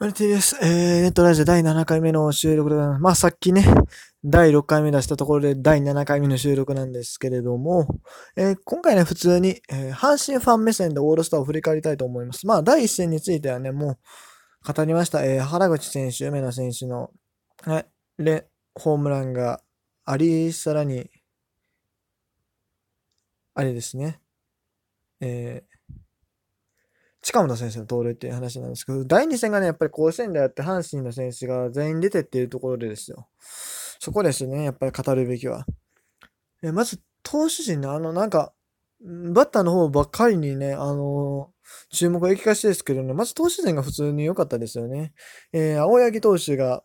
マルティです。えー、ネットラジオ第7回目の収録でございます。まあさっきね、第6回目出したところで第7回目の収録なんですけれども、えー、今回ね、普通に、えー、阪神ファン目線でオールスターを振り返りたいと思います。まあ第1戦についてはね、もう語りました。えー、原口選手、梅野選手の、はい、レ、ホームランがあり、さらに、あれですね、えー、近本選手の盗塁っていう話なんですけど、第2戦がね、やっぱり甲子園であって阪神の選手が全員出てっていうところでですよ。そこですね、やっぱり語るべきは。えまず、投手陣ね、あの、なんか、バッターの方ばっかりにね、あのー、注目を行きがちですけどね、まず投手陣が普通に良かったですよね。えー、青柳投手が、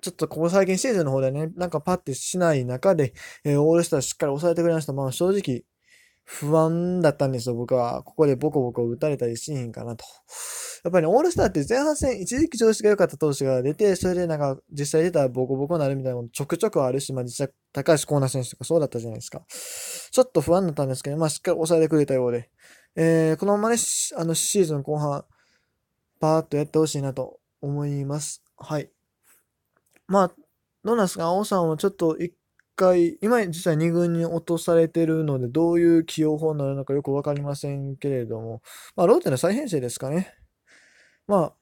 ちょっとここ最近シーズンの方でね、なんかパッてしない中で、えー、オールスターしっかり抑えてくれました。まあ正直、不安だったんですよ、僕は。ここでボコボコ打たれたりしへんかなと。やっぱり、ね、オールスターって前半戦、一時期調子が良かった投手が出て、それでなんか、実際出たらボコボコになるみたいなのちょくちょくあるし、まあ実際、高橋光成選手とかそうだったじゃないですか。ちょっと不安だったんですけど、まあしっかり抑えてくれたようで。えー、このままね、あの、シーズン後半、パーッとやってほしいなと思います。はい。まあ、どうなんですか？青さんはちょっと一回、今実際2軍に落とされてるので、どういう起用法になるのかよくわかりませんけれども、まあ、ローテの再編成ですかね。まあ、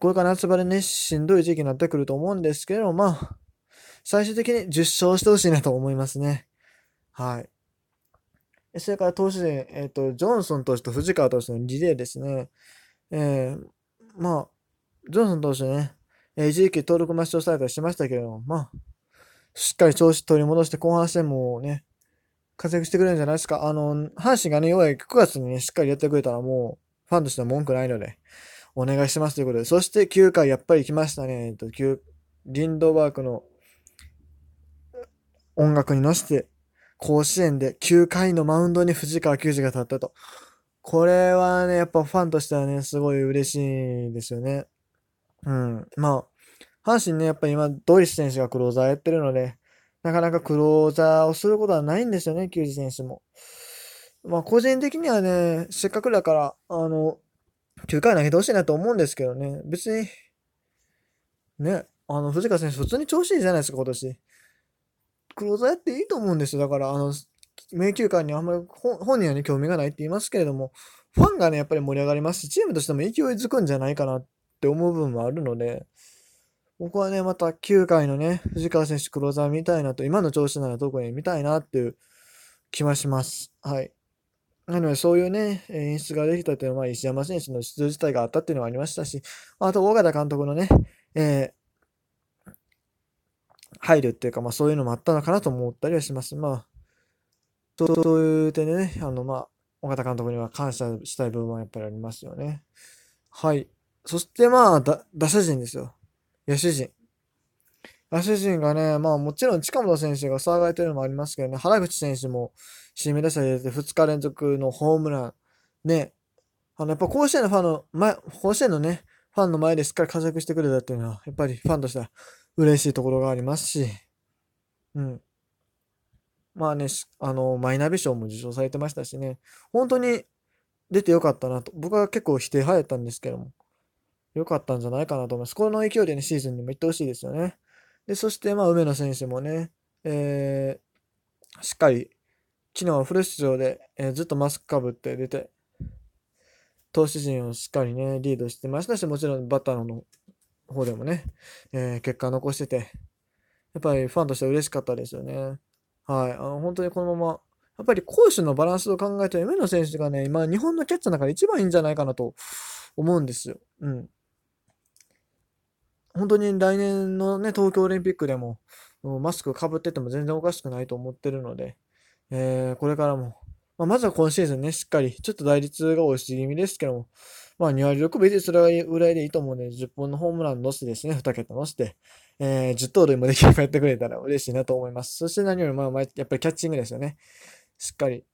これから夏場でね、しんどい時期になってくると思うんですけど、まあ、最終的に10勝してほしいなと思いますね。はい。それから投手陣、えっ、ー、と、ジョンソン投手と藤川投手のリレーですね。えー、まあ、ジョンソン投手ね、えー、一時期登録抹消されたりしましたけれども、まあ、しっかり調子取り戻して後半戦もね、活躍してくれるんじゃないですか？あの、阪神がね、弱い9月にね、しっかりやってくれたらもう、ファンとしては文句ないので、お願いしますということで。そして9回やっぱり来ましたね。えっと、リンドバークの音楽に乗せて、甲子園で9回のマウンドに藤川球児が立ったと。これはね、やっぱファンとしてはね、すごい嬉しいですよね。うん。まあ、阪神ね、やっぱり今、ドイツ選手がクローザーやってるので、なかなかクローザーをすることはないんですよね、球児選手も。まあ、個人的にはね、せっかくだから、あの、9回投げてほしいなと思うんですけどね、別に、ね、あの、藤川選手、普通に調子いいじゃないですか、今年。クローザーやっていいと思うんですよ。だから、あの、名球会にあんまり本人はね、興味がないって言いますけれども、ファンがね、やっぱり盛り上がりますし、チームとしても勢いづくんじゃないかなって思う部分もあるので、僕はね、また9回のね、藤川選手クローザー見たいなと、今の調子なら特に見たいなっていう気はします。はい。なので、そういうね、演出ができたというのは、石山選手の出場自体があったっていうのはありましたし、あと、大型監督のね、えー、配慮っていうか、まあそういうのもあったのかなと思ったりはします。まあ、そういう点でね、あの、まあ、尾形監督には感謝したい部分はやっぱりありますよね。はい。そしてまあ、打者陣ですよ。野手陣。野手陣がね、まあもちろん近本選手が騒がれてるのもありますけどね、原口選手も指名打者入れて2日連続のホームラン。ね、あの、やっぱ甲子園のファンの前、甲子園のね、ファンの前でしっかり活躍してくれたっていうのは、やっぱりファンとしては嬉しいところがありますし、うん。まあね、あの、マイナビ賞も受賞されてましたしね、本当に出てよかったなと。僕は結構否定派やったんですけども、良かったんじゃないかなと思います。この勢いでね、シーズンにも行ってほしいですよね。で、そして、まあ、梅野選手もね、えー、しっかり、昨日はフル出場で、えー、ずっとマスクかぶって出て、投手陣をしっかりね、リードしてましたし、もちろんバッターの方でもね、えー、結果残してて、やっぱりファンとしては嬉しかったですよね。はい。あの、本当にこのまま、やっぱり攻守のバランスを考えて、梅野選手がね、今、日本のキャッチャーの中で一番いいんじゃないかなと思うんですよ。うん。本当に来年のね、東京オリンピックでも、マスクかぶってても全然おかしくないと思ってるので、えー、これからも、まあ、まずは今シーズンね、しっかり、ちょっと打率が押し気味ですけども、まあ2割6分でそれぐらいでいいと思うんで、10本のホームラン乗せてですね、2桁乗せて、えー、10盗塁もできればやってくれたら嬉しいなと思います。そして何よりも、まあ、やっぱりキャッチングですよね。しっかり、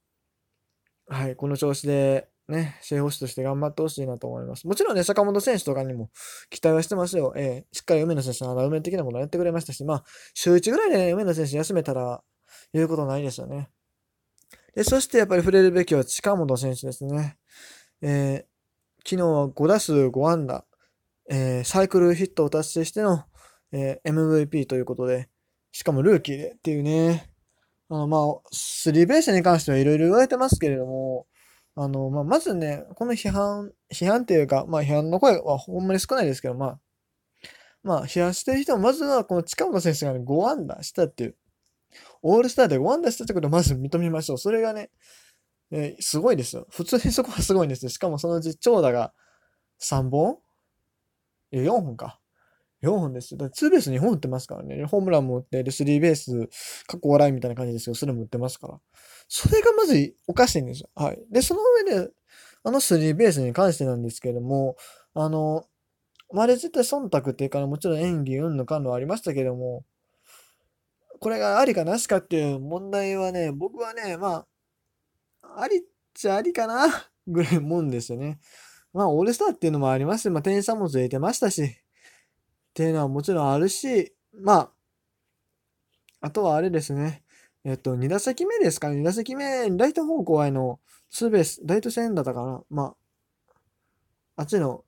はい、この調子で、ね、正捕手として頑張ってほしいなと思います。もちろんね、坂本選手とかにも期待はしてますよ。えー、しっかり梅野選手の梅的なことをやってくれましたし、まあ、週1ぐらいで、ね、梅野選手休めたら言うことないですよね。で、そしてやっぱり触れるべきは近本選手ですね。えー、昨日は5打数5安打。えー、サイクルヒットを達成しての、えー、MVP ということで、しかもルーキーでっていうね、あの、まあ、スリーベースに関してはいろいろ言われてますけれども、あの、まあ、まずね、この批判、批判っていうか、まあ、批判の声はほんまに少ないですけど、まあ、まあ、批判してる人は、まずはこの近本選手が、ね、5安打したっていう、オールスターで5安打したってことをまず認めましょう。それがね、えー、すごいですよ。普通にそこはすごいんですよ。しかもそのうち長打が3本？え、4本か。4本です。だツーベース2本打ってますからね。ホームランも打って、で、スリーベース、過去笑いみたいな感じですけど、それも打ってますから。それがまずおかしいんですよ。はい。で、その上で、あのスリーベースに関してなんですけども、あの、まあ、れ絶対忖度っていうか、もちろん演技うんぬかんのありましたけども、これがありかなしかっていう問題はね、僕はね、まあ、ありっちゃありかなぐらいもんですよね。まあ、オールスターっていうのもありますし、まあ、店員さんもずれてましたし、っていうのはもちろんあるし、まあ、あとはあれですね。えっと、2打席目ですかね。2打席目、ライト方向へのツーベース、ライト線だったかな。まあ、あっちの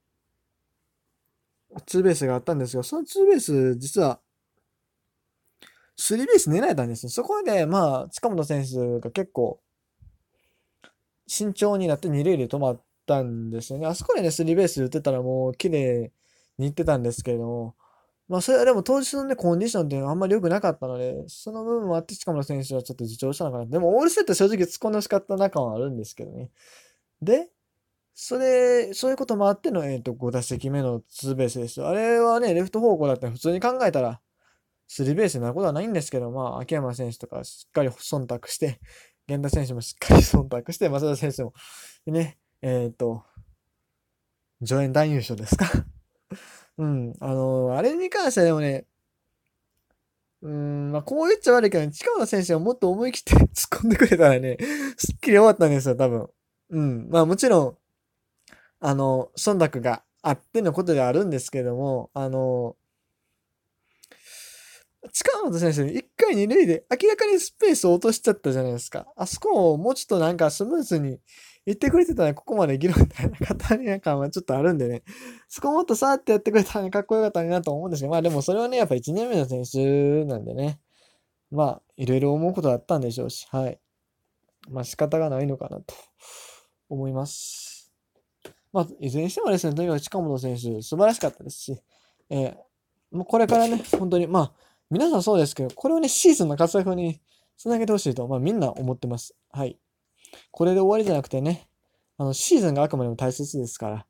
ツーベースがあったんですが、そのツーベース、実は、スリーベース狙えたんですよ。そこで、まあ、近本選手が結構、慎重になって2塁で止まったんですよね。あそこでね、スリーベース打ってたらもう綺麗にいってたんですけれども、まあ、それはでも当日のね、コンディションってあんまり良くなかったので、その部分もあって近本選手はちょっと自重したのかな。でも、オールセット正直突っ込んでほしかった中はあるんですけどね。で、それ、そういうこともあっての、えっ、ー、と、5打席目のツーベースです。あれはね、レフト方向だったら普通に考えたら、スリーベースになることはないんですけど、まあ、秋山選手とかしっかり忖度して、源田選手もしっかり忖度して、松田選手も、ね、えっ、ー、と、助演男優賞ですかうん、あの、あれに関してはでもね、うん、まあ、こう言っちゃ悪いけど、ね近本選手がもっと思い切って 突っ込んでくれたらね、すっきり終わったんですよ、多分。うん。まあもちろん、あの、忖度があってのことではあるんですけども、あの、近本選手、1回2塁で明らかにスペースを落としちゃったじゃないですか。あそこをもうちょっとなんかスムーズに言ってくれてたらここまで議論みたいな方に感はちょっとあるんでね。そこもっとさーってやってくれたらかっこよかったなと思うんですけど、まあでもそれはね、やっぱ1年目の選手なんでね。まあ、いろいろ思うことあったんでしょうし、はい。まあ仕方がないのかなと思います。まあ、いずれにしてもですね、とにかく近本選手、素晴らしかったですし、えー、もうこれからね、本当に、まあ、皆さんそうですけど、これをね、シーズンの活躍につなげてほしいと、まあ、みんな思ってます。はい。これで終わりじゃなくてね、あの、シーズンがあくまでも大切ですから、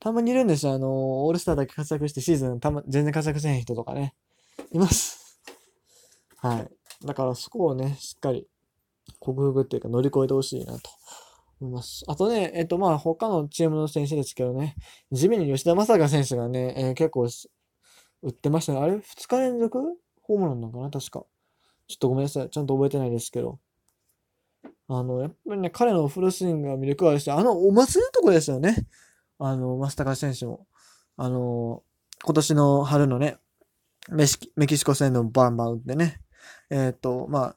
たまにいるんですよ。あの、オールスターだけ活躍してシーズンたま、全然活躍せへん人とかね、います。はい。だからそこをね、しっかり克服っていうか乗り越えてほしいなと思います。あとね、えっと、まあ、他のチームの選手ですけどね、地面に吉田正尚選手がね、えー、結構打ってましたね。あれ ?2 日連続ホームランなのかな？確か。ちょっとごめんなさい。ちゃんと覚えてないですけど。あの、やっぱりね、彼のフルスイングが魅力あるし、あの、お祭りのとこですよね。あの、増高選手も。あの、今年の春のね、メキシコ戦のバンバン打ってね、えっ、ー、と、まあ、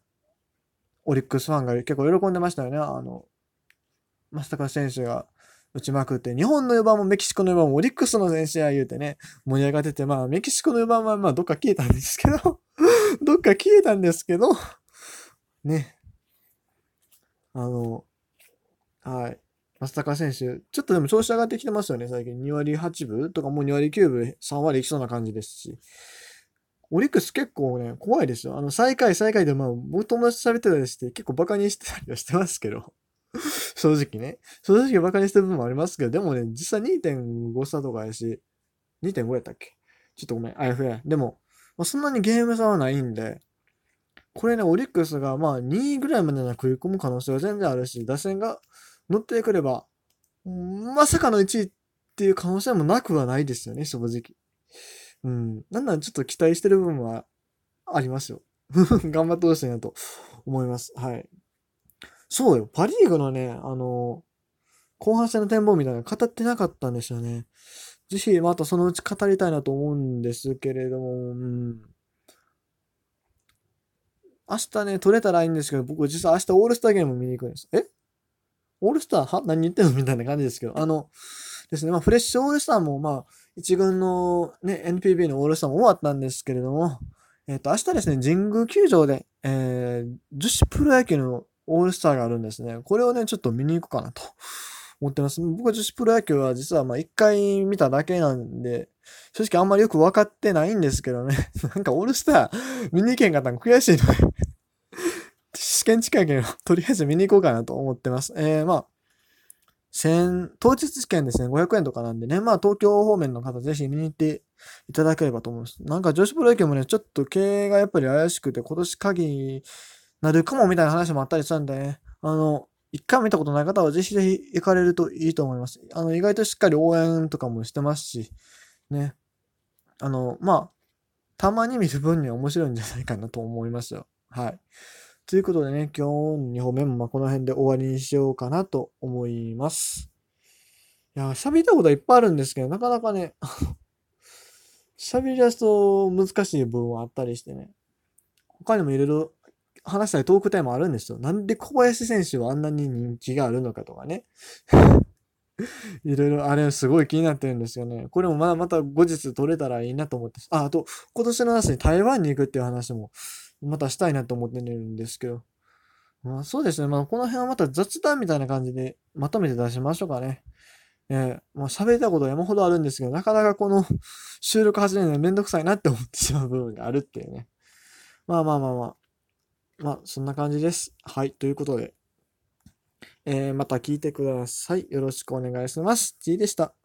オリックスファンが結構喜んでましたよね。あの、増高選手が打ちまくって、日本の4番もメキシコの4番もオリックスの選手や言うてね、盛り上がってて、まあメキシコの4番はまあどっか消えたんですけど どっか消えたんですけどね。あの、はい。松高選手、ちょっとでも調子上がってきてますよね、最近。2割8分とかもう2割9分、3割いきそうな感じですし。オリックス結構ね、怖いですよ。あの、最下位、最下位で、まあ、僕友達喋ってたりして、結構バカにしてたりはしてますけど。正直ね。正直馬鹿にしてる部分もありますけど、でもね、実際2.5差とかやし、2.5やったっけ？ちょっとごめん、あやふや。でも、まあ、そんなにゲーム差はないんで、これね、オリックスがまあ2位ぐらいまでな食い込む可能性は全然あるし、打線が乗ってくれば、まさかの1位っていう可能性もなくはないですよね、正直。うん。なんならちょっと期待してる部分はありますよ。頑張ってほしいなと思います。はい。そうよ。パリーグのね、あの、後半戦の展望みたいなの語ってなかったんですよね。ぜひ、またそのうち語りたいなと思うんですけれども、うん。明日ね、取れたらいいんですけど、僕実は明日オールスターゲーム見に行くんです。え？オールスター？は？何言ってんの？みたいな感じですけど、あの、ですね、まあ、フレッシュオールスターも、まあ、一軍のね、NPB のオールスターも終わったんですけれども、えっ、と、明日ですね、神宮球場で、えー、女子プロ野球のオールスターがあるんですね。これをね、ちょっと見に行こうかなと思ってます。僕は女子プロ野球は実はまあ一回見ただけなんで、正直あんまりよく分かってないんですけどね。なんかオールスター見に行けんかったの悔しいの 試験近いけど、とりあえず見に行こうかなと思ってます。えー、まあ、千、当日試験ですね、500円とかなんでね、まあ東京方面の方ぜひ見に行っていただければと思います。なんか女子プロ野球もね、ちょっと経営がやっぱり怪しくて、今年限りなるかもみたいな話もあったりしたんでね、あの、一回見たことない方はぜひぜひ行かれるといいと思います。あの、意外としっかり応援とかもしてますし、ね。あの、まあ、たまに見る分には面白いんじゃないかなと思いますよ。はい。ということでね、今日の2本目もまこの辺で終わりにしようかなと思います。いや、喋ったいことはいっぱいあるんですけど、なかなかね、喋り出すと難しい部分はあったりしてね。他にもいろいろ話したいトークタイムあるんですよ。なんで小林選手はあんなに人気があるのかとかね。いろいろ、あれすごい気になってるんですよね。これもまだまた後日撮れたらいいなと思って。あ、あと、今年の夏に台湾に行くっていう話もまたしたいなと思ってるんですけど。まあそうですね。まあこの辺はまた雑談みたいな感じでまとめて出しましょうかね。えー、もう喋りたこと山ほどあるんですけど、なかなかこの収録始めるのめんどくさいなって思ってしまう部分があるっていうね。まあまあまあまあ。まあそんな感じです。はい。ということで。えー、また聞いてください。よろしくお願いします。G でした。